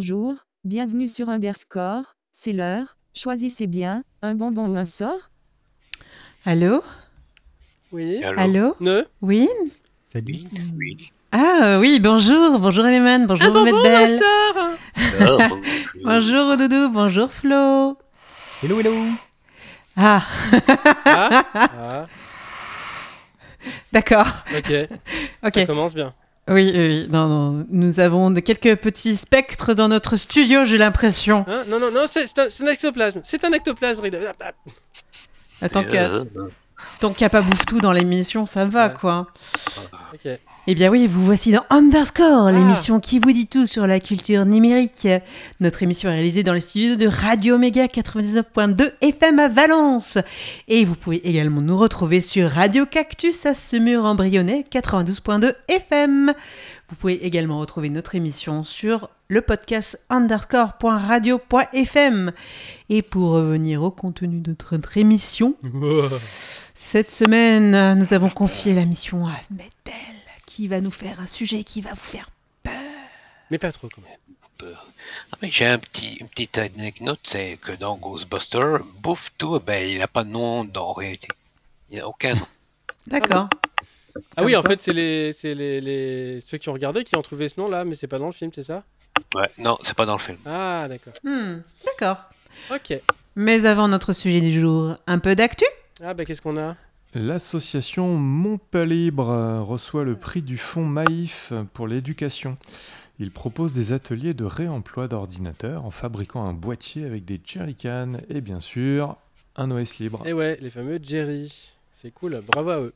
Bonjour, bienvenue sur Underscore, c'est l'heure, choisissez bien, un bonbon ou un sort Allô? Oui. Allô? Ne? Oui? Salut. Oui. Ah oui, bonjour, bonjour Eman, bonjour Ah bon, Maître bon, ma Belle. bonjour. Bonjour Doudou, bonjour Flo. Hello, hello. Ah, Ah, ah, d'accord, ok. ok. Ça commence bien. Oui, oui, oui, non, non, nous avons de- quelques petits spectres dans notre studio, j'ai l'impression. Hein? Non, non, non, c'est un, c'est un ectoplasme. C'est un ectoplasme. Rida. Ah, ah, Tant qu'il n'y a pas bouffe tout dans l'émission, ça va Ouais. quoi. Ok. Eh bien oui, vous voici dans Underscore, Ah. l'émission qui vous dit tout sur la culture numérique. Notre émission est réalisée dans les studios de Radio Méga 99.2 FM à Valence. Et vous pouvez également nous retrouver sur Radio Cactus à Semur en Brionnais 92.2 FM. Vous pouvez également retrouver notre émission sur le podcast underscore.radio.fm. Et pour revenir au contenu de notre émission, cette semaine, nous avons confié la mission à Ahmed Bell, qui va nous faire un sujet qui va vous faire Mais pas trop quand même. ah, mais j'ai un petit, une petite anecdote, c'est que dans Ghostbusters, bouffe tout, ben, il n'a pas de nom dans réalité. Il n'y a aucun nom. D'accord. Ah oui, en fait, c'est les, c'est les, les ceux qui ont regardé qui ont trouvé ce nom-là, mais c'est pas dans le film, c'est ça? Ouais, non, c'est pas dans le film. Ah, d'accord. Hmm, D'accord. Ok. Mais avant notre sujet du jour, un peu d'actu? Ah, bah qu'est-ce qu'on a? L'association Montpalibre reçoit le prix du fonds Maïf pour l'éducation. Il propose des ateliers de réemploi d'ordinateurs en fabriquant un boîtier avec des jerrycans et bien sûr un OS libre. Eh ouais, les fameux Jerry. C'est cool, bravo à eux.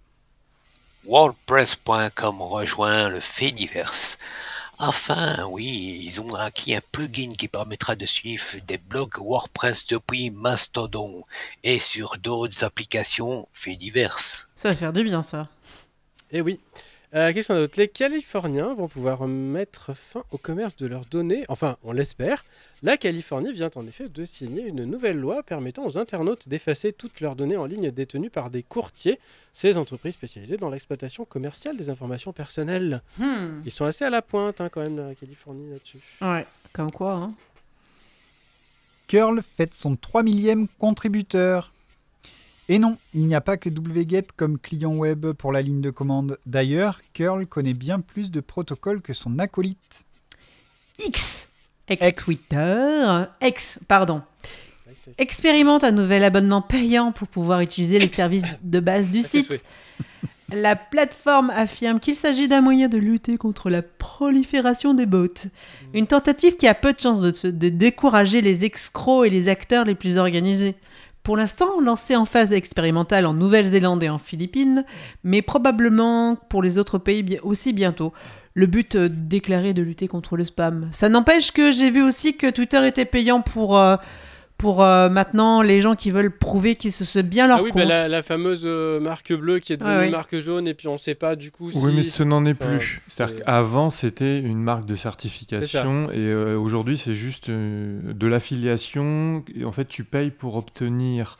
WordPress.com rejoint le fait divers. Enfin, oui, ils ont acquis un plugin qui permettra de suivre des blogs WordPress depuis Mastodon et sur d'autres applications fait divers. Ça va faire du bien, ça. Eh oui. Euh, Qu'est-ce qu'on a d'autre? Les Californiens vont pouvoir mettre fin au commerce de leurs données. Enfin, on l'espère. La Californie vient en effet de signer une nouvelle loi permettant aux internautes d'effacer toutes leurs données en ligne détenues par des courtiers, ces entreprises spécialisées dans l'exploitation commerciale des informations personnelles. Hmm. Ils sont assez à la pointe hein, quand même, la Californie là-dessus. Ouais, comme quoi, hein. Curl fête son 3 millième contributeur. Et non, il n'y a pas que wget comme client web pour la ligne de commande. D'ailleurs, Curl connaît bien plus de protocoles que son acolyte. X X. Ex-Twitter. Ex, pardon. Expérimente un nouvel abonnement payant pour pouvoir utiliser les services de base du site. La plateforme affirme qu'il s'agit d'un moyen de lutter contre la prolifération des bots. Une tentative qui a peu de chances de, de décourager les escrocs et les acteurs les plus organisés. Pour l'instant, lancé en phase expérimentale en Nouvelle-Zélande et en Philippines, mais probablement pour les autres pays aussi bientôt. Le but euh, déclaré de lutter contre le spam. Ça n'empêche que j'ai vu aussi que Twitter était payant pour, euh, pour euh, maintenant les gens qui veulent prouver qu'ils se sont bien leur Ah oui, compte. bah, la, la fameuse euh, marque bleue qui est devenue ouais. marque jaune et puis on sait pas du coup si... Oui, mais ce n'en est Enfin, plus. C'est-à-dire c'est- qu'avant, c'était une marque de certification et euh, aujourd'hui, c'est juste euh, de l'affiliation. Et En fait, tu payes pour obtenir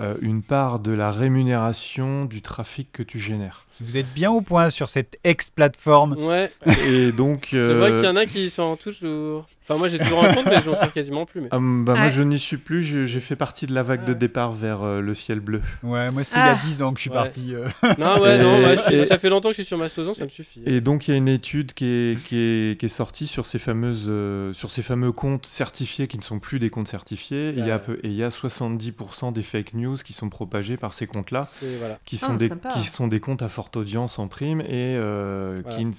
euh, une part de la rémunération du trafic que tu génères. Vous êtes bien au point sur cette ex-plateforme. Ouais, Et donc, c'est vrai euh, qu'il y en a qui y sont toujours... Enfin moi j'ai toujours un compte mais j'en sers quasiment plus. Mais... ah, bah, moi, je n'y suis plus. je- J'ai fait partie de la vague Ah de départ vers euh, le ciel bleu. Ouais, moi c'était il y a Ah. 10 ans que je suis Ouais. parti. euh. Non ouais, Et- non, ouais, je suis- et- ça fait longtemps que je suis sur Mastodon, ça me suffit. Et donc il y a une étude qui est, qui est, qui est sortie sur ces, fameuses, euh, sur ces fameux comptes certifiés qui ne sont plus des comptes certifiés. Et il y a, peu- et il y a 70% des fake news qui sont propagés par ces comptes-là, voilà. qui, Ah, sont des, sympa. qui sont des comptes à forte audience en prime et euh, Voilà. qui ne-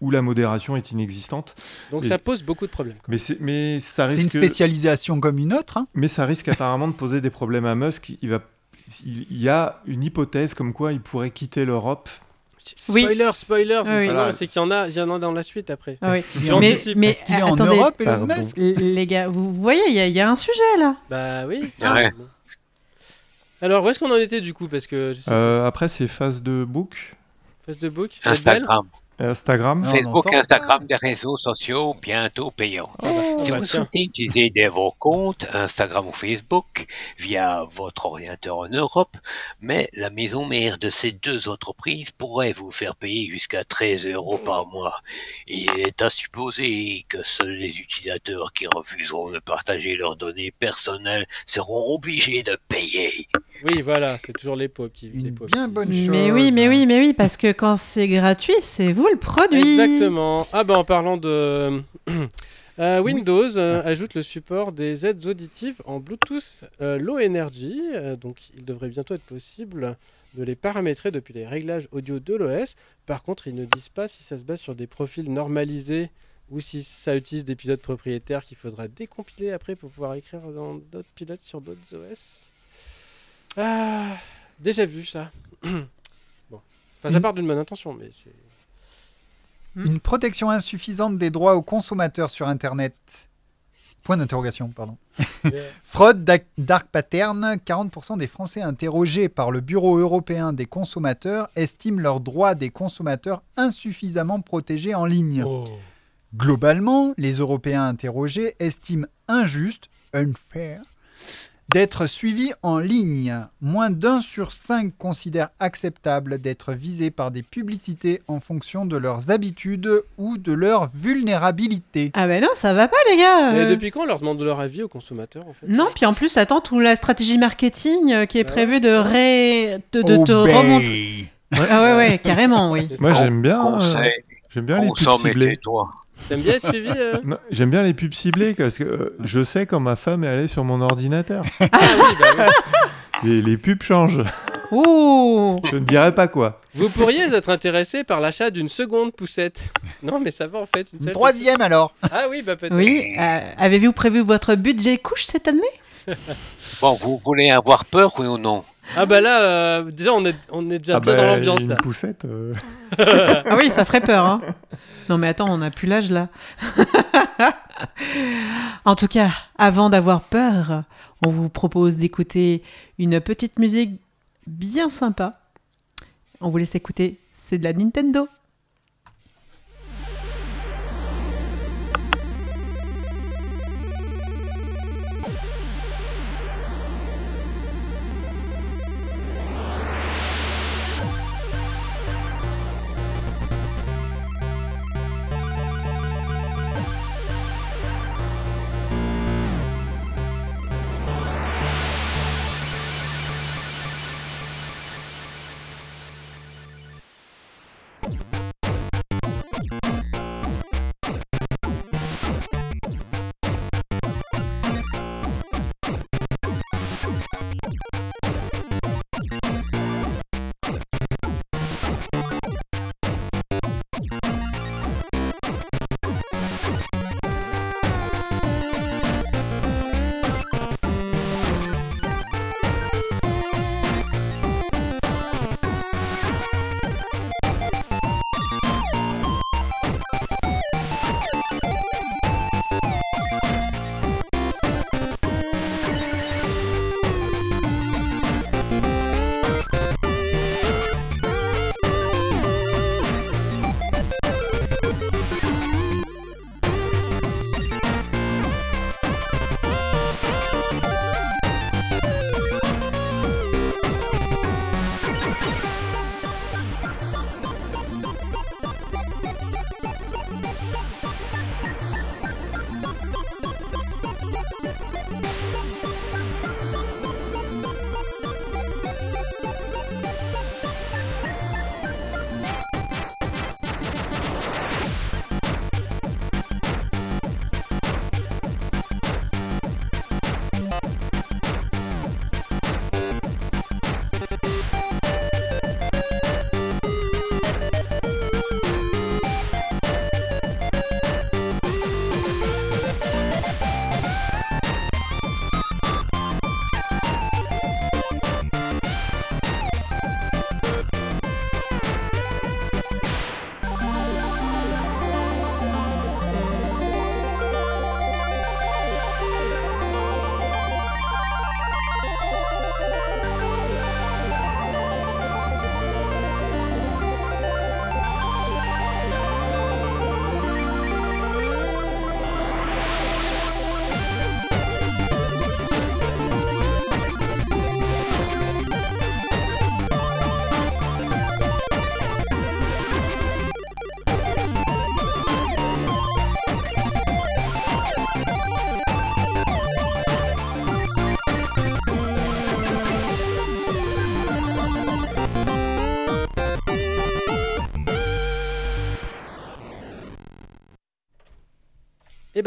où la modération est inexistante. Donc Et- ça pose beaucoup de problèmes. Mais, c'est- mais, ça, C'est une risque, spécialisation comme une autre. hein. mais ça risque apparemment de poser des problèmes à Musk. Il, va, il il y a une hypothèse comme quoi il pourrait quitter l'Europe. Oui. Spoiler, spoiler. Ah oui. Voilà. non, c'est qu'il y en a, il y en a dans la suite après. Ah oui. Il Mais, mais Est-ce qu'il est en attendez, Europe, Elon Pardon. Musk l- les gars, vous voyez, il y, a- il y a un sujet là. Bah oui. Ah ouais. Alors où est-ce qu'on en était du coup parce que je sais Euh, après, c'est phase de book. Face de book. Instagram. Instagram? Non, Facebook, Instagram, des réseaux sociaux bientôt payants. Ah Si bah vous tiens. souhaitez utiliser des- vos comptes Instagram ou Facebook via votre ordinateur en Europe, mais la maison mère de ces deux entreprises pourrait vous faire payer jusqu'à 13 euros par mois. Il est à supposer que seuls les utilisateurs qui refuseront de partager leurs données personnelles seront obligés de payer. Oui, voilà, c'est toujours les pauvres qui. les Une pauvres bien qui- bonne Mais chose. oui, mais oui, mais oui, parce que quand c'est gratuit, c'est vous le produit. Exactement. Ah bah en parlant de Euh, Windows euh, ajoute le support des aides auditives en Bluetooth euh, Low Energy, donc il devrait bientôt être possible de les paramétrer depuis les réglages audio de l'OS. Par contre, ils ne disent pas si ça se base sur des profils normalisés ou si ça utilise des pilotes propriétaires qu'il faudra décompiler après pour pouvoir écrire dans d'autres pilotes sur d'autres OS. Ah, déjà vu ça. bon. Enfin, ça Une- part d'une bonne intention, mais c'est. Une protection insuffisante des droits aux consommateurs sur Internet. Point d'interrogation, pardon. Fraude, dark pattern. 40% des Français interrogés par le Bureau européen des consommateurs estiment leurs droits des consommateurs insuffisamment protégés en ligne. Oh. Globalement, les Européens interrogés estiment injuste, unfair, d'être suivis en ligne. Moins d'un sur cinq considèrent acceptable d'être visés par des publicités en fonction de leurs habitudes ou de leur vulnérabilité. Ah ben non, ça va pas les gars. Mais euh. depuis quand on leur demande de leur avis aux consommateurs en fait? Non, puis en plus, attends, toute la stratégie marketing euh, qui est Bah prévue de, ré... de, de te Obey. remontrer. Ah ouais, ouais, carrément, oui. Moi, j'aime bien, euh, Conseil, j'aime bien les pubs ciblées. T'aimes bien être suivi euh Non, J'aime bien les pubs ciblées parce que euh, je sais quand ma femme est allée sur mon ordinateur. Ah oui, bah oui. Et les pubs changent. Ouh Je ne dirais pas quoi. Vous pourriez être intéressé par l'achat d'une seconde poussette. Non, mais ça va en fait. Une Une seule troisième alors. Ah oui, bah peut-être. Oui, euh, avez-vous prévu votre budget couche cette année? Bon, vous voulez avoir peur, oui ou non? Ah bah là, euh, déjà on est, on est déjà Ah bien bah, dans l'ambiance une là. poussette. euh, Ah oui, ça ferait peur, hein. Non mais attends, on n'a plus l'âge là. en tout cas, avant d'avoir peur, on vous propose d'écouter une petite musique bien sympa. On vous laisse écouter, c'est de la Nintendo.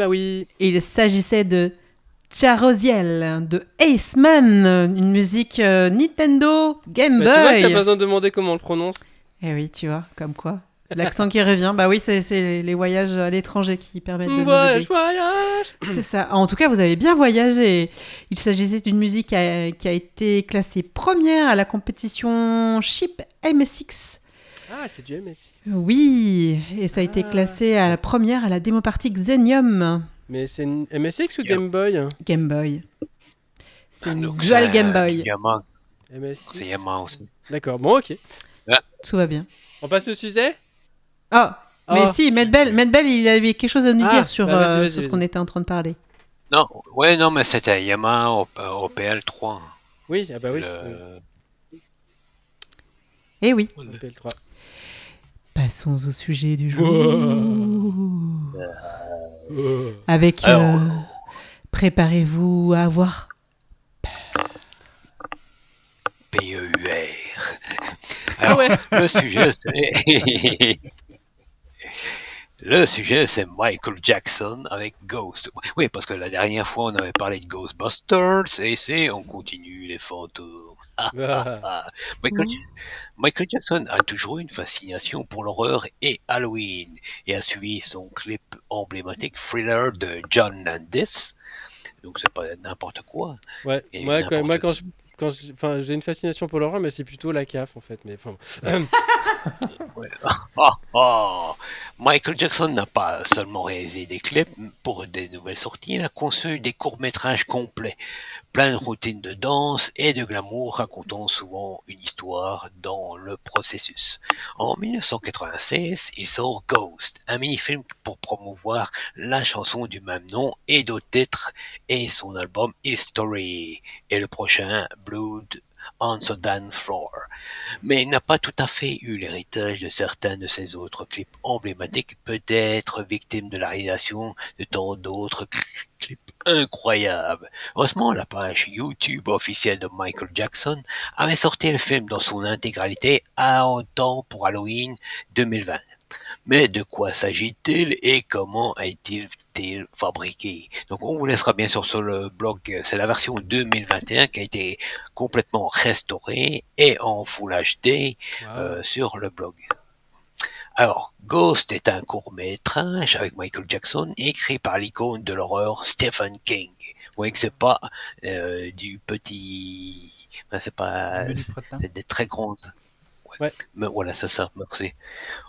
Bah oui. Il s'agissait de Charosiel de Aceman, une musique euh, Nintendo Game Bah, tu vois que t'as Boy. pas besoin de demander comment on le prononce. Eh oui, tu vois, comme quoi. L'accent qui revient. Bah oui, c'est les voyages à l'étranger qui permettent de Voyage, voyage. C'est ça. En tout cas, vous avez bien voyagé. Il s'agissait d'une musique qui a, qui a été classée première à la compétition Chip MSX. Ah, c'est du MSI. Oui, et ça a été Ah. classé à la première à la démo partie Xenium Mais c'est une MSX ou. Game Boy? Game Boy. C'est une Donc, dual Game Boy. C'est Yamaha aussi. D'accord, bon, ok. Tout va bien. On passe au sujet? Oh, mais Oh. si, Medbel, Medbel, il avait quelque chose à nous Ah, dire sur, bah, euh, sur ce qu'on était en train de parler. Non, ouais, non, mais c'était Yamaha au, au PL3. Oui, ah bah oui. Le- Eh oui. oui. PL3. Passons au sujet du jour. Oh. Avec. Euh, Préparez-vous à voir. PEUR. Ah Alors, ouais. le sujet, c'est... Le sujet, c'est Michael Jackson avec Ghost. Oui, parce que la dernière fois, on avait parlé de Ghostbusters, et c'est On continue les fantômes. Ah. Ah. Michael, Michael Jackson a toujours eu une fascination pour l'horreur et Halloween, et a suivi son clip emblématique Thriller de John Landis. Donc c'est pas n'importe quoi. Ouais, moi, quand, moi, je. Quand j'ai une fascination pour l'horreur, mais c'est plutôt la CAF en fait. Mais enfin, Ah, ah. Michael Jackson n'a pas seulement réalisé des clips pour des nouvelles sorties, il a conçu des courts-métrages complets, plein de routines de danse et de glamour racontant souvent une histoire dans le processus. En 1996, il sort Ghost, un mini-film pour promouvoir la chanson du même nom et d'autres titres et son album History et le prochain Blood on the Dance Floor mais n'a pas tout à fait eu l'héritage de certains de ses autres clips emblématiques, peut-être victime de la réalisation de tant d'autres cl- clips incroyables. Heureusement, la page YouTube officielle de Michael Jackson avait sorti le film dans son intégralité à un temps pour Halloween 2020. Mais de quoi s'agit-il et comment a-t-il été fabriqué Donc on vous laissera bien sûr sur le blog, c'est la version 2021 qui a été complètement restaurée et en Full HD euh, sur le blog. Alors, Ghost est un court métrage avec Michael Jackson écrit par l'icône de l'horreur Stephen King. Vous voyez que c'est pas euh, du petit, ben, c'est pas, des très grandes. Ouais. Mais voilà, c'est ça, merci.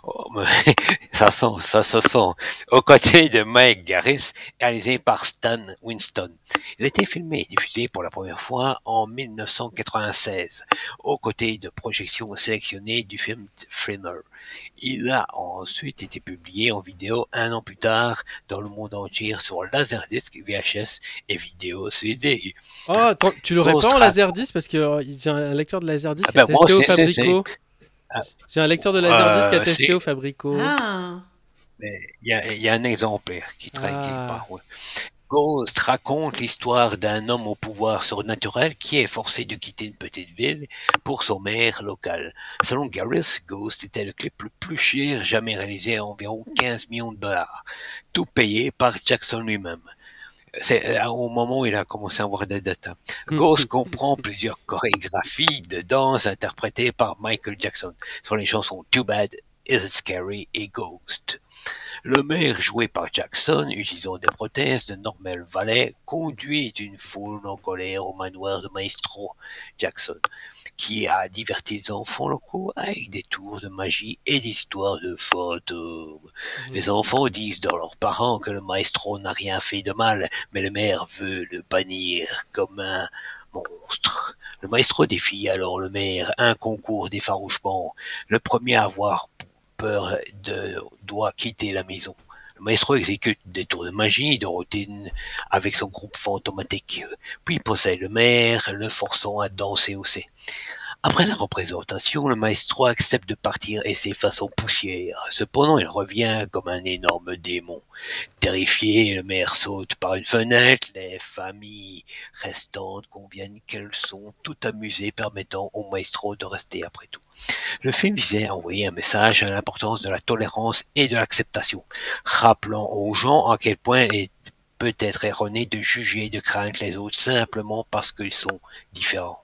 Oh, mais ça sent, ça se sent. Aux côtés de Mike Garris, réalisé par Stan Winston. Il a été filmé et diffusé pour la première fois en 1996, aux côtés de projections sélectionnées du film Thriller. Il a ensuite été publié en vidéo un an plus tard dans le monde entier sur Laserdisc, VHS et vidéo CD. Oh, attends, tu l'aurais Ghost pas en Rap. Laserdisc? Parce que euh, j'ai un lecteur de Laserdisc Ah a moi, Fabrico. J'ai un lecteur de Laserdisc qui a Euh, testé c'est- au Fabrico. Ah. Mais il y a, il y a un exemplaire qui traîne Ah. quelque part. ouais. Ghost raconte l'histoire d'un homme au pouvoir surnaturel qui est forcé de quitter une petite ville pour son maire local. Selon Garris, Ghost était le clip le plus cher jamais réalisé à environ 15 millions de dollars, tout payé par Jackson lui-même. C'est euh, au moment où il a commencé à avoir des dettes. hein. Ghost comprend plusieurs chorégraphies de danse interprétées par Michael Jackson sur les chansons Too Bad, Is It Scary et Ghost. Le maire joué par Jackson, utilisant des prothèses de Normal Valley, conduit une foule en colère au manoir de Maestro Jackson, qui a diverti les enfants locaux avec des tours de magie et des histoires de fantômes. Les enfants disent dans leurs parents que le maestro n'a rien fait de mal, mais le maire veut le bannir comme un monstre. Le maestro défie alors le maire un concours d'effarouchement. Le premier à avoir doit quitter la maison. Le maestro exécute des tours de magie, de routine avec son groupe fantomatique, puis possède le maire, le forçant à danser aussi. Après la représentation, le maestro accepte de partir et s'efface en poussière. Cependant, il revient comme un énorme démon. Terrifié, le maire saute par une fenêtre. Les familles restantes conviennent qu'elles sont toutes amusées, permettant au maestro de rester après tout. Le film visait à envoyer un message à l'importance de la tolérance et de l'acceptation, rappelant aux gens à quel point il est peut-être erroné de juger et de craindre les autres simplement parce qu'ils sont différents.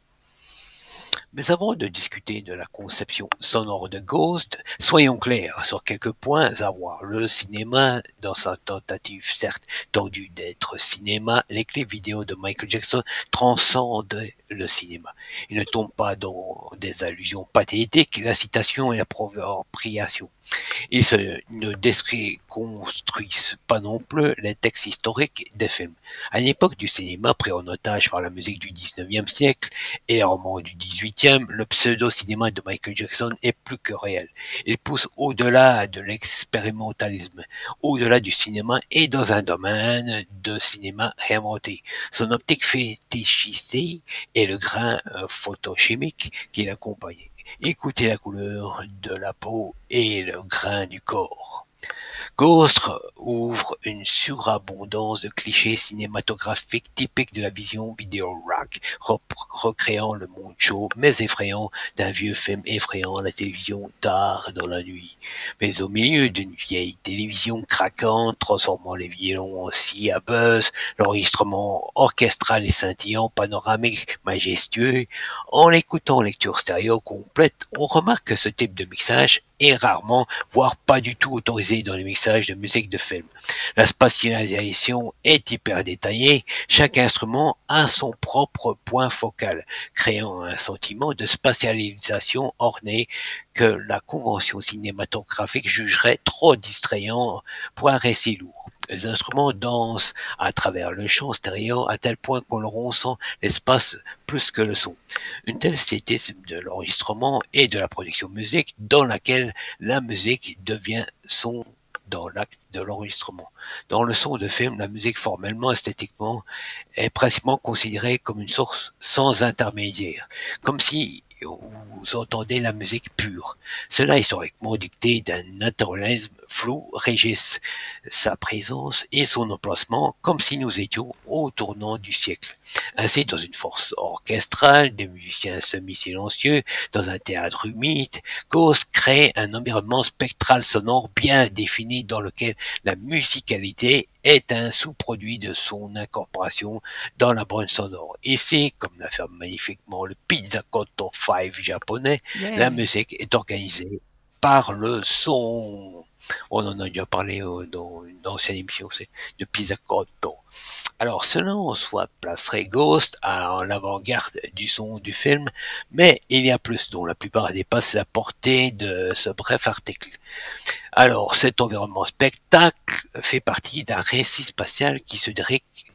Mais avant de discuter de la conception sonore de Ghost, soyons clairs sur quelques points à voir. Le cinéma, dans sa tentative certes tendue d'être cinéma, les clips vidéo de Michael Jackson transcendent le cinéma. Il ne tombe pas dans des allusions pathétiques, la citation et la propriation. Ils ne déconstruisent pas non plus les textes historiques des films. À l'époque du cinéma pris en otage par la musique du 19e siècle et les romans du 18e, le pseudo-cinéma de Michael Jackson est plus que réel. Il pousse au-delà de l'expérimentalisme, au-delà du cinéma et dans un domaine de cinéma réinventé. Son optique fétichisée et le grain euh, photochimique qui l'accompagnait. Écoutez la couleur de la peau et le grain du corps. Ghost ouvre une surabondance de clichés cinématographiques typiques de la vision vidéo rock, recréant le monde chaud mais effrayant d'un vieux film effrayant à la télévision tard dans la nuit. Mais au milieu d'une vieille télévision craquante, transformant les violons en scie à buzz, l'enregistrement orchestral et scintillant, panoramique, majestueux, en écoutant lecture stéréo complète, on remarque que ce type de mixage est rarement, voire pas du tout autorisé dans les mixages de musique de film. La spatialisation est hyper détaillée, chaque instrument a son propre point focal, créant un sentiment de spatialisation orné que la convention cinématographique jugerait trop distrayant pour un récit lourd. Les instruments dansent à travers le champ stéréo à tel point qu'on ressent l'espace plus que le son. Une telle cité de l'enregistrement et de la production musique dans laquelle la musique devient son dans l'acte de l'enregistrement. Dans le son de film, la musique formellement, esthétiquement, est principalement considérée comme une source sans intermédiaire, comme si vous entendez la musique pure. Cela historiquement dicté d'un naturalisme flou régisse sa présence et son emplacement comme si nous étions au tournant du siècle. Ainsi, dans une force orchestrale, des musiciens semi-silencieux, dans un théâtre humide, Ghost crée un environnement spectral sonore bien défini dans lequel la musicalité est un sous-produit de son incorporation dans la bande sonore. Ici, comme l'affirme magnifiquement le Pizza Koto 5 japonais, la musique est organisée par le son. On en a déjà parlé euh, dans une ancienne émission, c'est de Koto. Alors, cela en soi placerait Ghost en l'avant-garde du son du film, mais il y a plus dont la plupart dépassent la portée de ce bref article. Alors, cet environnement spectacle fait partie d'un récit spatial qui se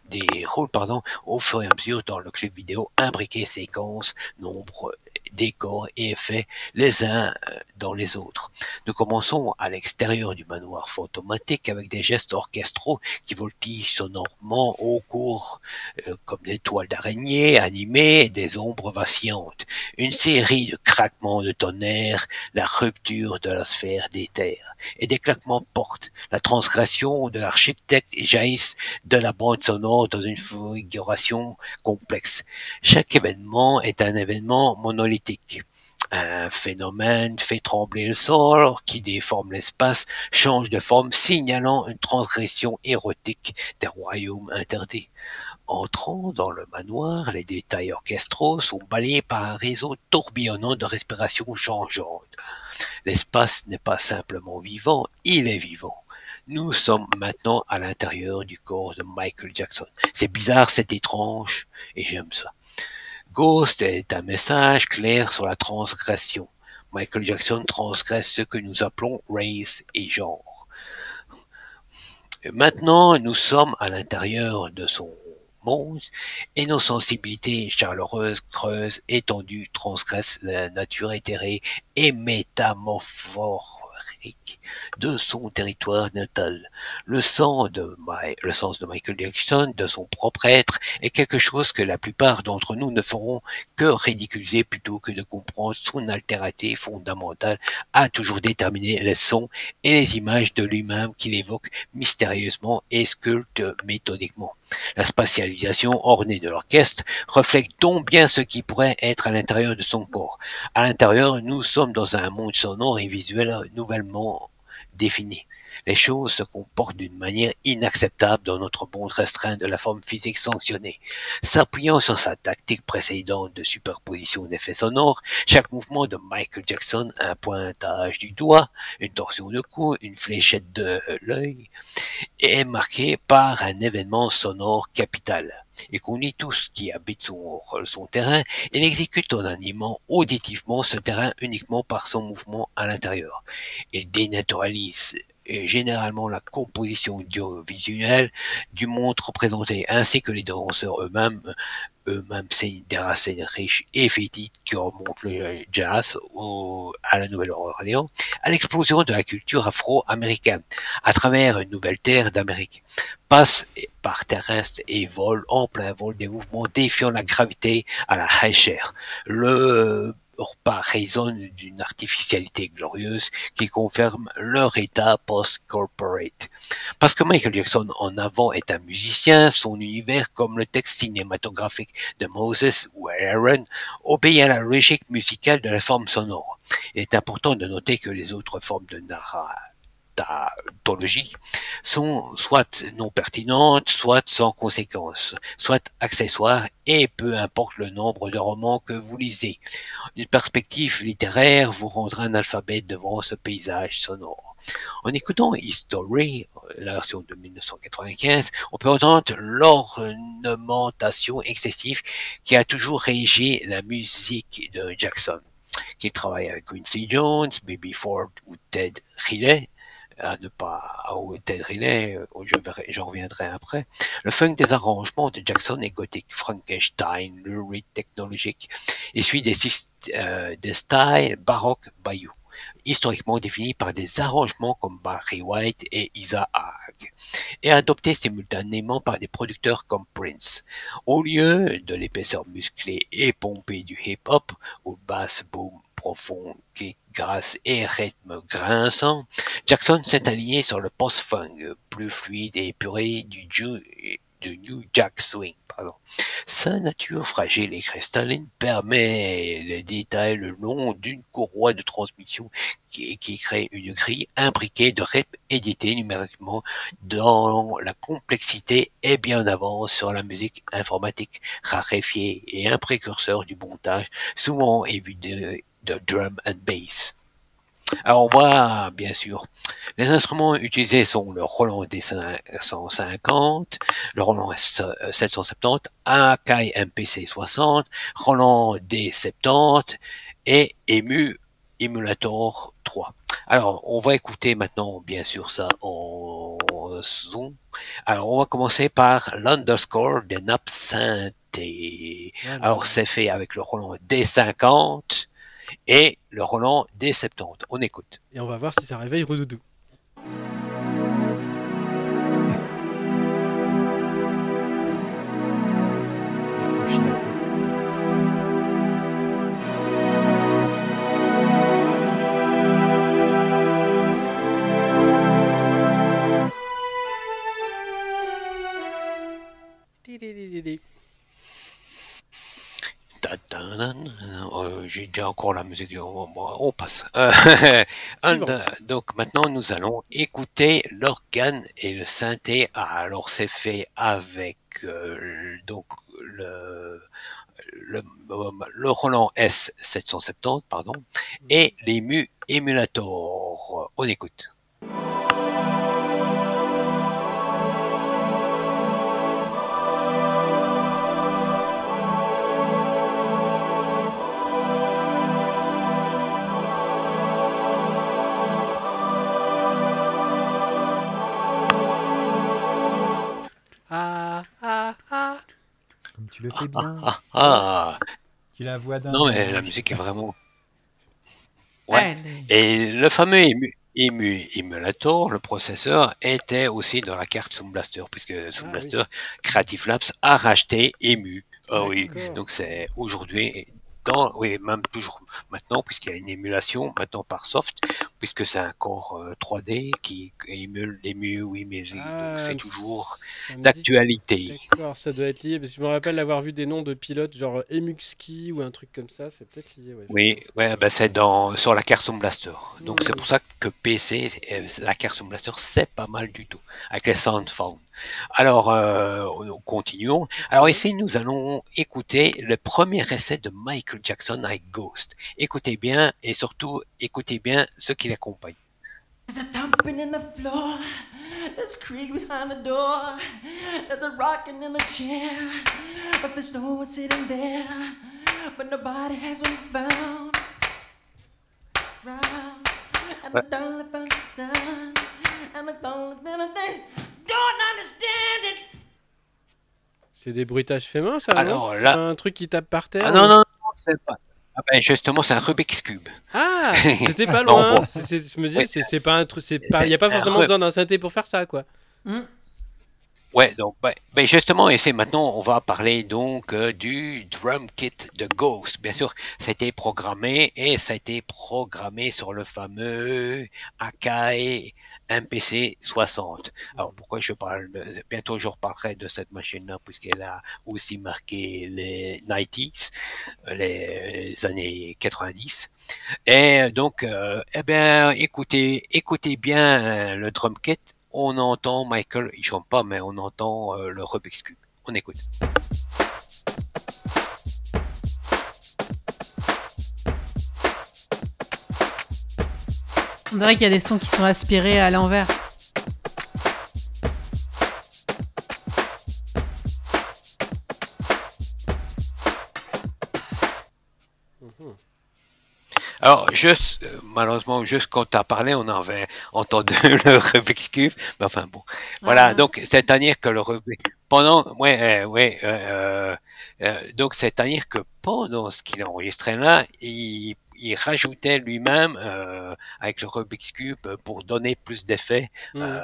déroule pardon, au fur et à mesure dans le clip vidéo imbriqué séquences, nombre décors et effets les uns euh, dans les autres. Nous commençons à l'extérieur du manoir fantomatique avec des gestes orchestraux qui voltigent sonorement au cours euh, comme des toiles d'araignée animées, des ombres vacillantes, une série de craquements de tonnerre, la rupture de la sphère d'éther et des claquements portent la transgression de l'architecte jaillissent de la bande sonore dans une figuration complexe. Chaque événement est un événement Un phénomène fait trembler le sol, qui déforme l'espace, change de forme, signalant une transgression érotique des royaumes interdits. Entrant dans le manoir, les détails orchestraux sont balayés par un réseau tourbillonnant de respirations changeantes. L'espace n'est pas simplement vivant, il est vivant. Nous sommes maintenant à l'intérieur du corps de Michael Jackson. C'est bizarre, c'est étrange, et j'aime ça. Ghost est un message clair sur la transgression. Michael Jackson transgresse ce que nous appelons race et genre. Maintenant, nous sommes à l'intérieur de son monde et nos sensibilités chaleureuses, creuses, étendues, transgressent la nature éthérée et métamorphore de son territoire natal. Le, sang de le sens de Michael Jackson, de son propre être, est quelque chose que la plupart d'entre nous ne feront que ridiculiser plutôt que de comprendre son altérité fondamentale à toujours déterminer les sons et les images de lui-même qu'il évoque mystérieusement et sculpte méthodiquement. La spatialisation ornée de l'orchestre reflète donc bien ce qui pourrait être à l'intérieur de son corps. À l'intérieur, nous sommes dans un monde sonore et visuel nouvellement défini. Les choses se comportent d'une manière inacceptable dans notre monde restreint de la forme physique sanctionnée. S'appuyant sur sa tactique précédente de superposition d'effets sonores, chaque mouvement de Michael Jackson, un pointage du doigt, une torsion de cou, une fléchette de l'œil, est marqué par un événement sonore capital. Et qu'on dit tous qui habite son, son terrain, il exécute en animant auditivement ce terrain uniquement par son mouvement à l'intérieur. Il dénaturalise et généralement la composition audiovisuelle du monde représenté, ainsi que les danseurs eux-mêmes, eux-mêmes c'est des racines riches et fétides qui remontent le jazz au- à la Nouvelle-Orléans, à l'explosion de la culture afro-américaine, à travers une nouvelle terre d'Amérique. Passe par terrestre et vole en plein vol des mouvements défiant la gravité à la high. Le repas résonne d'une artificialité glorieuse qui confirme leur état post-corporate. Parce que Michael Jackson en avant est un musicien, son univers, comme le texte cinématographique de Moses ou Aaron, obéit à la logique musicale de la forme sonore. Il est important de noter que les autres formes de narratologie sont soit non pertinentes, soit sans conséquence, soit accessoires, et peu importe le nombre de romans que vous lisez. Une perspective littéraire vous rendra analphabète devant ce paysage sonore. En écoutant History, la version de 1995, on peut entendre l'ornementation excessive qui a toujours régi la musique de Jackson, qu'il travaille avec Quincy Jones, Baby Ford ou Ted Riley, à ne pas au Ted Riley, j'en reviendrai après. Le funk des arrangements de Jackson est gothique, Frankenstein, rythme technologique, et suit euh, des styles baroques bayou, historiquement définis par des arrangements comme Barry White et Isaac Hague, et adoptés simultanément par des producteurs comme Prince. Au lieu de l'épaisseur musclée et pompée du hip-hop, au bass boom profond, kick, grâce et rythme grinçant, Jackson s'est aligné sur le post-funk, plus fluide et épuré du, New Jack Swing. Sa nature fragile et cristalline permet le détail le long d'une courroie de transmission qui, qui crée une grille imbriquée de rythmes numériquement dans la complexité et bien en avance sur la musique informatique raréfiée et un précurseur du montage souvent évu de, drum and bass. Alors on voit bien sûr les instruments utilisés sont le Roland D150, le Roland S770, Akai MPC 60, Roland D70 et EMU Emulator 3. Alors on va écouter maintenant bien sûr ça en son. Alors on va commencer par l'underscore des nappes synthé. Alors c'est fait avec le Roland D50 et le Roland D70. On écoute. Et on va voir si ça réveille Redoudou. Euh, J'ai déjà encore la musique, on, bon, on passe. Euh, and, euh, donc maintenant nous allons écouter l'organe et le synthé. Ah, alors c'est fait avec euh, donc le, le, le Roland S770 pardon et l'Emu Emulator. On écoute. Comme tu le fais bien. Ah, ah. Tu la voix d'un. non mais la musique est vraiment Ouais. Et le fameux ému, ému, émulator, le processeur, était aussi dans la carte Sound Blaster, puisque Sound Ah, Blaster, Creative Labs a racheté ému. Ah oui, donc c'est aujourd'hui, oui, même toujours maintenant, puisqu'il y a une émulation maintenant par soft, puisque c'est un corps euh, 3D qui émule l'ému ou Imagery, Ah, donc c'est toujours d'actualité. D'accord, ça doit être lié, parce que je me rappelle avoir vu des noms de pilotes, genre euh, Emuxki ou un truc comme ça, c'est peut-être lié, ouais. Oui, ouais, ben c'est dans sur la carte Sound Blaster. Donc c'est pour ça que PC, euh, la carte Sound Blaster, c'est pas mal du tout avec les Soundfound. Alors euh, nous continuons. Alors ici nous allons écouter le premier essai de Michael Jackson avec Ghost. Écoutez bien et surtout écoutez bien ce qui l'accompagne. There's a thumping in the floor. There's a creak behind the door. There's a rocking in the chair. But there's no one sitting there. But nobody has been found. Round. And. And C'est des bruitages faits main, ça, non Alors, C'est là- un truc qui tape par terre Ah ou- non non non, c'est pas. Ah ben justement c'est un Rubik's cube. Ah, c'était pas Non, loin. bon. C'est- c'est- je me disais, c'est c'est pas un truc, c'est pas, il y a pas Euh, forcément besoin d'un synthé pour faire ça, quoi. Ouais, donc ben, ben, justement, et c'est maintenant, on va parler donc euh, du drum kit de Ghost. Bien sûr, ça a été programmé et ça a été programmé sur le fameux Akai MPC 60. Alors pourquoi je parle bientôt je reparlerai de cette machine-là puisqu'elle a aussi marqué les 90s, euh, les années 90. Et donc, euh, eh bien, écoutez, écoutez bien euh, le drum kit. On entend Michael, il chante pas, mais on entend euh, le Rubik's Cube. On écoute. On dirait qu'il y a des sons qui sont aspirés à l'envers. Alors, juste, euh, malheureusement, juste quand tu as parlé, on avait entendu le Rubik's Cube. Mais enfin bon. Voilà, Ah, donc c'est-à-dire que le Rubik's pendant, ouais, euh, ouais, euh, donc c'est-à-dire que pendant ce qu'il enregistrait là, il, il rajoutait lui-même euh, avec le Rubik's Cube pour donner plus d'effet Hmm. euh,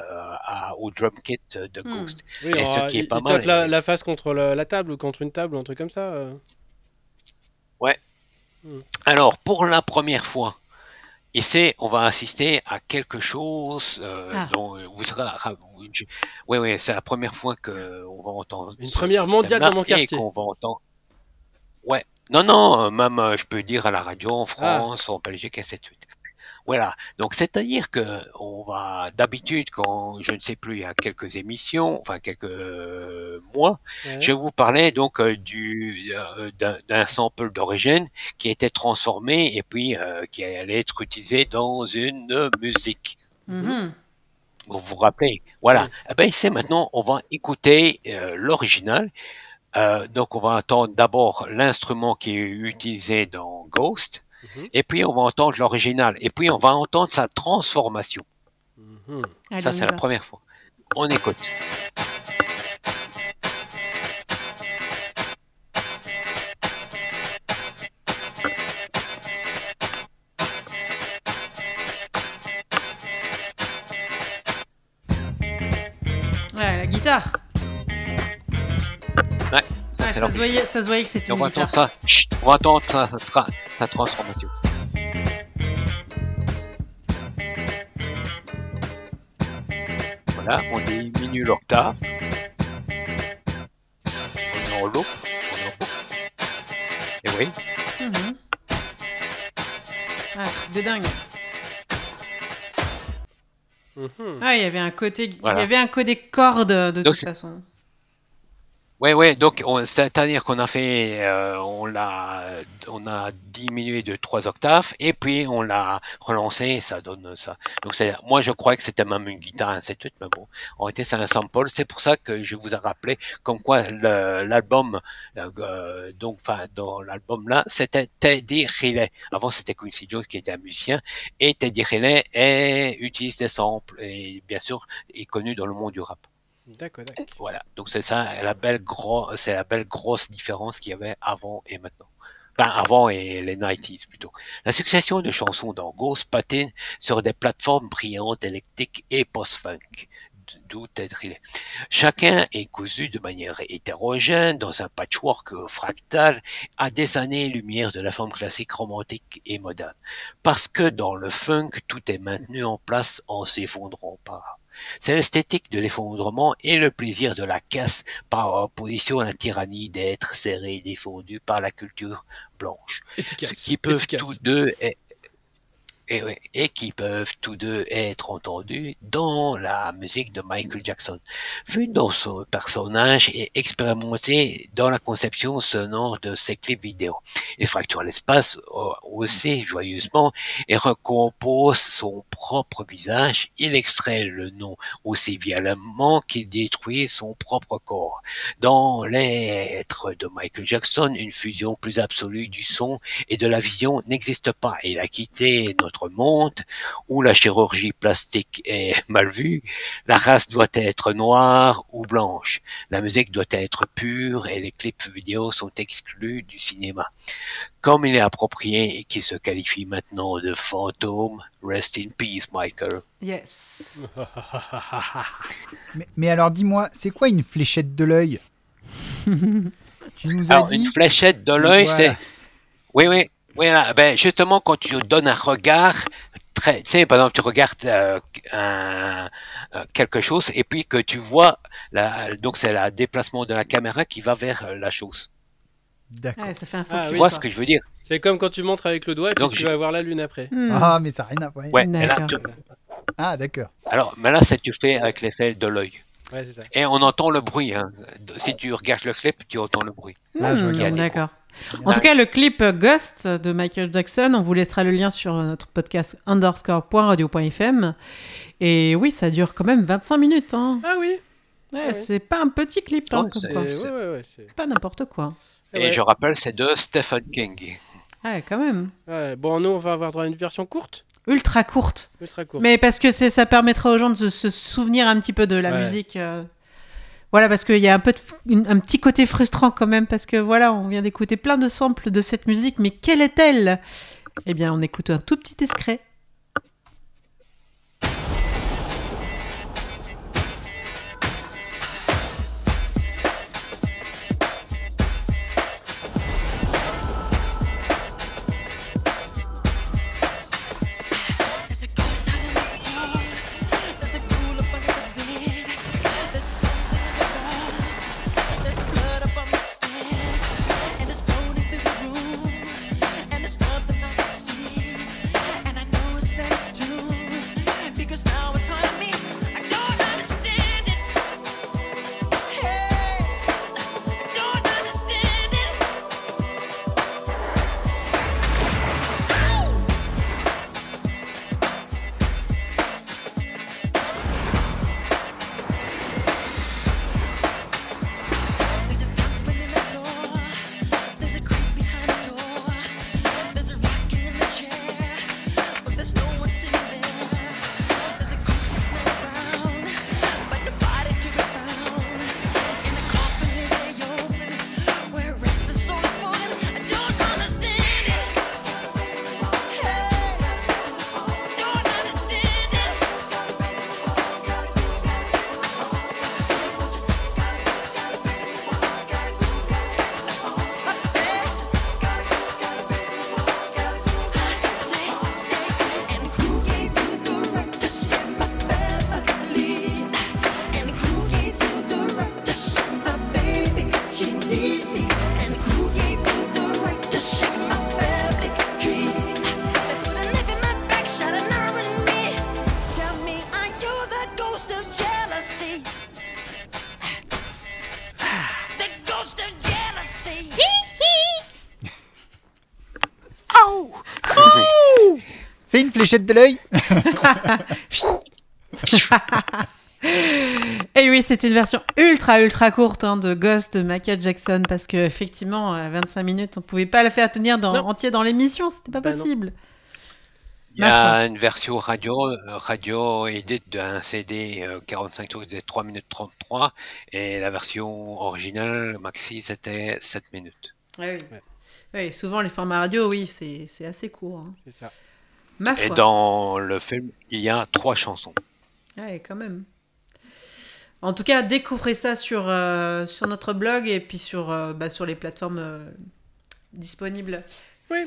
au drum kit de Hmm. Ghost. Oui, et alors, ce qui est il, pas il mal, tape la, face contre la, la table ou contre une table ou un truc comme ça. euh. Alors, pour la première fois, ici, on va assister à quelque chose euh, Ah. dont euh, vous serez. Oui, oui, c'est la première fois qu'on va entendre. Une première mondiale dans mon Et quartier. qu'on va entendre. Ouais. Non, non, euh, même, euh, je peux dire à la radio en Ah. France, en Belgique, et ainsi de suite. Voilà. Donc, c'est-à-dire que on va, d'habitude, quand, je ne sais plus, il y a quelques émissions, enfin, quelques euh, mois, Ouais. je vous parlais donc euh, du euh, d'un sample d'origine qui était transformé et puis qui allait être utilisé dans une musique. Mhm. Vous vous rappelez? Voilà. Oui. Eh ben ici maintenant, on va écouter l'original. Donc on va entendre d'abord l'instrument qui est utilisé dans Ghost, Mhm. et puis on va entendre l'original, et puis on va entendre sa transformation. Mhm. Allez, Ça c'est la première fois. On écoute. Ouais, la guitare. Ouais. Ouais, ça, se voyait, ça se voyait que c'était une guitare. ça. Va entendre sa, sa- sa transformation. Voilà, on diminue l'octave. On est en low. On est en haut. Et oui, Mhm. Ah, de dingue. Mhm. Ah, il y avait un côté, il Voilà. y avait un côté corde de Donc, toute façon. Ouais, ouais, donc on- c'est-à-dire qu'on a fait, euh, on l'a, on a diminué de trois octaves et puis on l'a relancé et ça donne ça. Donc moi je croyais que c'était même une guitare, ainsi de suite, mais bon, en réalité c'est un sample. C'est pour ça que je vous ai rappelé comme quoi l'album, euh, donc enfin dans l'album là, c'était Teddy Riley. Avant c'était Quincy Jones qui était un musicien et Teddy Riley est, utilise des samples et bien sûr est connu dans le monde du rap. D'accord. Voilà, donc c'est ça la belle c'est la belle grosse différence qu'il y avait avant et maintenant. Enfin, avant et les 90s plutôt. La succession de chansons dans patine sur des plateformes brillantes, électriques et post-funk. D'où est. Chacun est cousu de manière hétérogène dans un patchwork fractal à des années-lumière de la forme classique romantique et moderne. Parce que dans le funk, tout est maintenu en place en s'effondrant pas. C'est l'esthétique de l'effondrement et le plaisir de la casse par opposition à la tyrannie d'être serré et défendu par la culture blanche. Efficace. Ce qui peuvent efficace. tous deux et, qui peuvent tous deux être entendus dans la musique de Michael Jackson, vu dans son personnage et expérimenté dans la conception sonore de ses clips vidéo. Il fracture l'espace euh, aussi joyeusement et recompose son propre visage. Il extrait le nom aussi violemment qu'il détruit son propre corps. Dans l'être de Michael Jackson, une fusion plus absolue du son et de la vision n'existe pas. Il a quitté notre monde où la chirurgie plastique est mal vue. La race doit être noire ou blanche. La musique doit être pure et les clips vidéo sont exclus du cinéma. Comme il est approprié et qu'il se qualifie maintenant de fantôme, rest in peace, Michael. Yes. Mais, mais alors dis-moi, c'est quoi une fléchette de l'œil? Tu nous as Alors, dit. une fléchette de l'œil, Voilà. c'est... Oui, oui. Oui ben, justement, quand tu donnes un regard, très, tu sais, par exemple, tu regardes euh, un- euh, quelque chose et puis que tu vois, la, donc c'est le déplacement de la caméra qui va vers euh, la chose. D'accord. Ouais, ça fait un Ah. Tu oui, vois ce que je veux dire? C'est comme quand tu montres avec le doigt et puis Donc, tu je- vas voir la lune après. Hmm. Ah, mais ça n'a rien à voir. Ouais. et là, D'accord. tu- Ah, d'accord. alors, mais là, c'est tu fais avec l'effet de l'œil. Ouais, c'est ça. Et on entend le bruit. Hein. Si tu regardes le clip, tu entends le bruit. Je regarde. D'accord. En tout cas, le clip Ghost de Michael Jackson, on vous laissera le lien sur notre podcast underscore.radio.fm. Et oui, ça dure quand même 25 minutes. Hein. Ah oui Ouais, ouais. C'est pas un petit clip, hein, Ouais, comme c'est- quoi. C'est- Ouais, ouais, ouais. c'est- Pas n'importe quoi. Et Ouais. je rappelle, c'est de Stephen King. Ouais, quand même. Ouais, Bon, nous, on va avoir droit à une version courte, Ultra courte. ultra courte. Mais parce que ça permettra aux gens de se, se souvenir un petit peu de la Ouais. musique. euh. Voilà, parce qu'il y a un, peu un petit côté frustrant quand même, parce que voilà, on vient d'écouter plein de samples de cette musique, mais quelle est-elle? Eh bien, on écoute un tout petit extrait. Fléchette de l'œil. Et oui, c'est une version ultra ultra courte hein, de Ghost de Michael Jackson parce que effectivement, à 25 minutes, on pouvait pas la faire tenir dans, entier dans l'émission, c'était pas Bah non. possible. Il y a une version radio, euh, radio édite d'un CD euh, 45 tours, c'était 3 minutes 33, et la version originale maxi, c'était 7 minutes. Ouais, oui. Ouais, souvent, les formats radio, oui, c'est c'est assez court. hein. C'est ça. Ma Et dans le film, il y a trois chansons. Ouais, quand même. En tout cas, découvrez ça sur, euh, sur notre blog et puis sur, euh, bah, sur les plateformes euh, disponibles. Oui.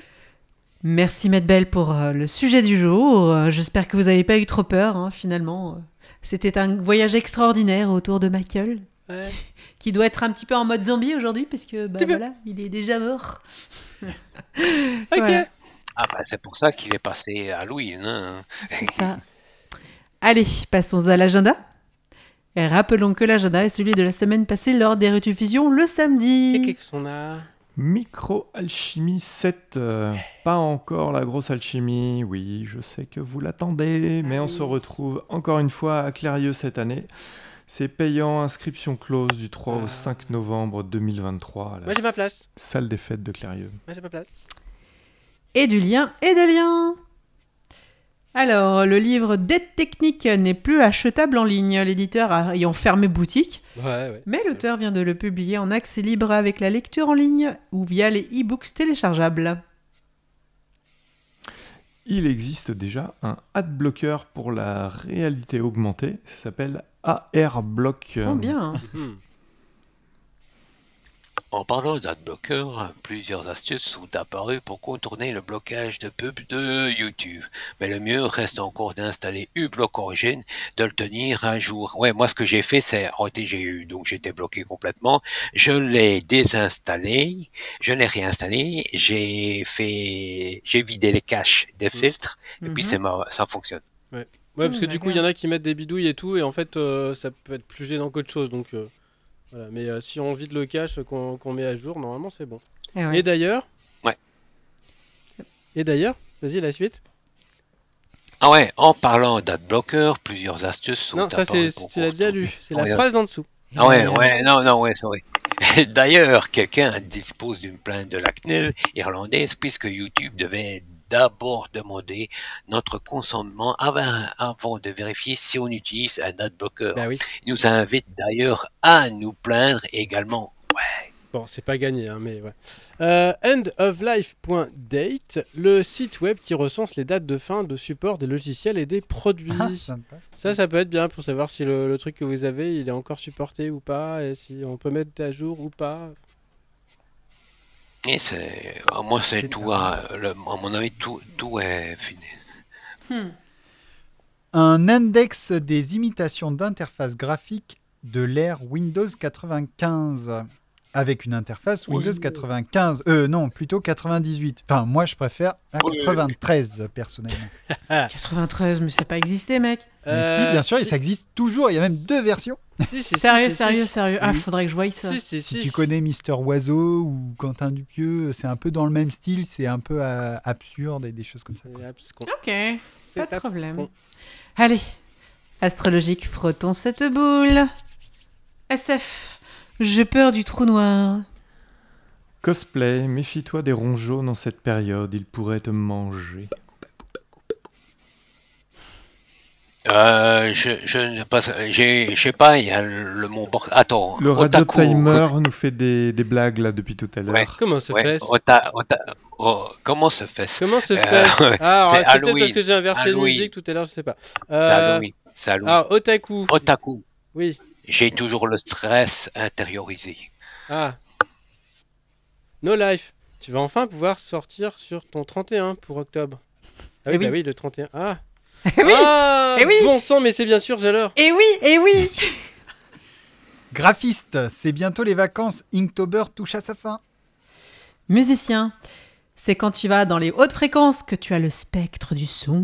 Merci Maître Belle pour euh, le sujet du jour. J'espère que vous n'avez pas eu trop peur, hein, finalement. C'était un voyage extraordinaire autour de Michael, Ouais. qui doit être un petit peu en mode zombie aujourd'hui, parce que bah, voilà, il est déjà mort. Ok. Voilà. Ah bah c'est pour ça qu'il est passé à Louis. Hein. C'est ça. Allez, passons à l'agenda. Et rappelons que l'agenda est celui de la semaine passée lors des rediffusions le samedi. Qu'est-ce qu'on a? Micro-alchimie 7. euh, pas encore la grosse alchimie. Oui, je sais que vous l'attendez, mais on se retrouve encore une fois à Clérieux cette année. C'est payant, inscription close du 3 Ah. au 5 novembre 2023 à la Moi j'ai ma place. salle des fêtes de Clérieux. Moi j'ai ma place. Et du lien et des liens. Alors, le livre Dette technique n'est plus achetable en ligne, l'éditeur ayant fermé boutique, Ouais, ouais. mais l'auteur vient de le publier en accès libre avec la lecture en ligne ou via les e-books téléchargeables. Il existe déjà un adblocker pour la réalité augmentée. Ça s'appelle AR-Block. Oh bien. En parlant d'adblocker, plusieurs astuces sont apparues pour contourner le blocage de pub de YouTube. Mais le mieux reste encore d'installer uBlock Origin, de le tenir un jour. Ouais, moi ce que j'ai fait, c'est j'ai eu, donc j'étais bloqué complètement. Je l'ai désinstallé, je l'ai réinstallé, j'ai fait, j'ai vidé les caches des filtres, et puis Mhm. c'est ma- ça fonctionne. Ouais, parce que du coup, il y en a qui mettent des bidouilles et tout, et en fait, euh, ça peut être plus gênant qu'autre chose. Donc, euh, voilà. Mais euh, si on vide le cache qu'on met à jour, normalement, c'est bon. Eh ouais. Et d'ailleurs. Ouais. Et d'ailleurs, vas-y, la suite. Ah ouais, en parlant d'adblocker, plusieurs astuces sont non, ça, c'est tu l'as déjà lu. C'est la phrase d'en dessous. Ah ouais, ouais, non, non, ouais, c'est vrai. D'ailleurs, quelqu'un dispose d'une plainte de la CNIL irlandaise puisque YouTube devait d'abord demander notre consentement avant, avant de vérifier si on utilise un adblocker. Oui. Il nous invite d'ailleurs à nous plaindre également. Bon, c'est pas gagné, hein, mais ouais. Euh, endoflife.date, le site web qui recense les dates de fin de support des logiciels et des produits. Ah. Ça, ça peut être bien pour savoir si le, le truc que vous avez, il est encore supporté ou pas, et si on peut mettre à jour ou pas. Et c'est, à moi, c'est C'est tout, à, le- à mon avis, tout, tout est fini. Hmm. Un index des imitations d'interfaces graphiques de l'ère Windows 95. Avec une interface Windows Oui. 95. Euh, non, plutôt 98. Enfin, moi, je préfère la Oui. 93, personnellement. 93, mais c'est pas existé, mec. Mais si, Euh, bien sûr, et ça existe toujours. Il y a même deux versions. si, si, si, Sérieux, si, sérieux, si. sérieux. Ah, Oui. faudrait que je voie ça. Si, si, Si si, tu connais Mister Oiseau ou Quentin Dupieux, c'est un peu dans le même style. C'est un peu euh, absurde et des choses comme ça. Ok, pas de problème. abscon. Allez, astrologique, frottons cette boule? SF, j'ai peur du trou noir. Cosplay, méfie-toi des ronds jaunes en cette période, ils pourraient te manger. Euh, je, je ne sais pas, j'ai, je sais pas, il y a le, le mot bord- Attends, Le radio otaku, timer nous fait des, des blagues là depuis tout à l'heure. Ouais. Comment se Ouais, fait ota- ota- oh, comment se fait Comment se Euh, fait. Ah, alors, Mais c'est peut-être Halloween. parce que j'ai inversé de Halloween. musique tout à l'heure, je sais pas. C'est Euh, Halloween. C'est Halloween. ah, otaku. Otaku. Oui. J'ai toujours le stress intériorisé. Ah. No Life. Tu vas enfin pouvoir sortir sur ton 31 pour octobre. Ah oui, Eh oui. bah oui, le 31. Ah. Eh oui, Ah, Eh oui. Bon sang, mais c'est bien sûr, j'ai l'heure. et oui, et oui. Graphiste, c'est bientôt les vacances. Inktober touche à sa fin. Musicien, c'est quand tu vas dans les hautes fréquences que tu as le spectre du son.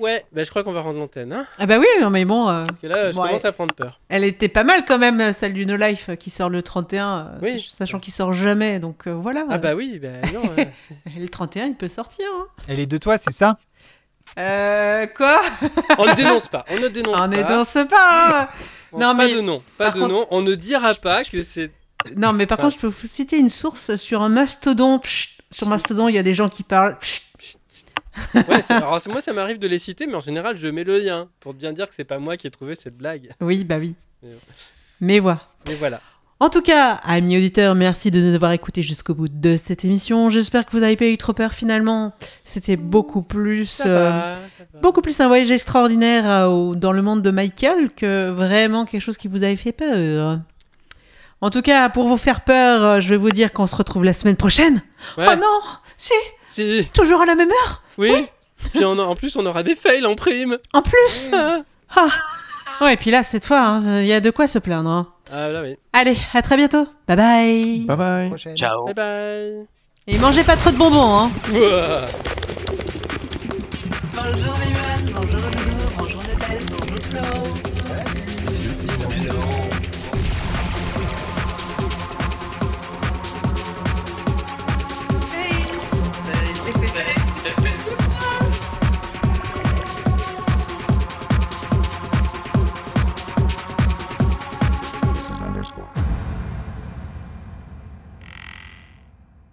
Ouais, bah je crois qu'on va rendre l'antenne, hein. Ah bah oui, non mais bon, euh, Parce que là, je commence à prendre peur. elle était pas mal quand même, celle du No Life euh, qui sort le 31, euh, Oui. sach- sachant qu'il sort jamais, donc euh, voilà. Ah bah oui, bah non. Le 31, il peut sortir. Hein. Elle est de toi, c'est ça? Euh, quoi? On ne dénonce pas, on ne dénonce On pas. ne danse pas hein. On- Non, pas mais- de nom, pas par de contre- nom. On ne dira pas que c'est. Non, mais par contre, je peux vous citer une source sur un mastodon. Sur Mastodon, il y a des gens qui parlent. Ouais, alors moi ça m'arrive de les citer, mais en général je mets le lien pour bien dire que c'est pas moi qui ai trouvé cette blague. Oui, bah oui. Mais- Mais voilà. Mais voilà. En tout cas, amis auditeurs, merci de nous avoir écoutés jusqu'au bout de cette émission. J'espère que vous n'avez pas eu trop peur finalement. C'était beaucoup plus, Ça euh, va, ça va. beaucoup plus un voyage extraordinaire euh, dans le monde de Michael que vraiment quelque chose qui vous avait fait peur. En tout cas, pour vous faire peur, euh, je vais vous dire qu'on se retrouve la semaine prochaine. Ouais. Oh non, si, Si, toujours à la même heure. oui. Puis on a- en plus, on aura des fails en prime. En plus. Ah, Ah. Ouais, et puis là, cette fois, hein, il y a de quoi se plaindre. hein. Ah, là oui. Allez, à très bientôt. Bye bye. Bye bye. Ciao. Bye bye. Et mangez pas trop de bonbons, hein. Bonjour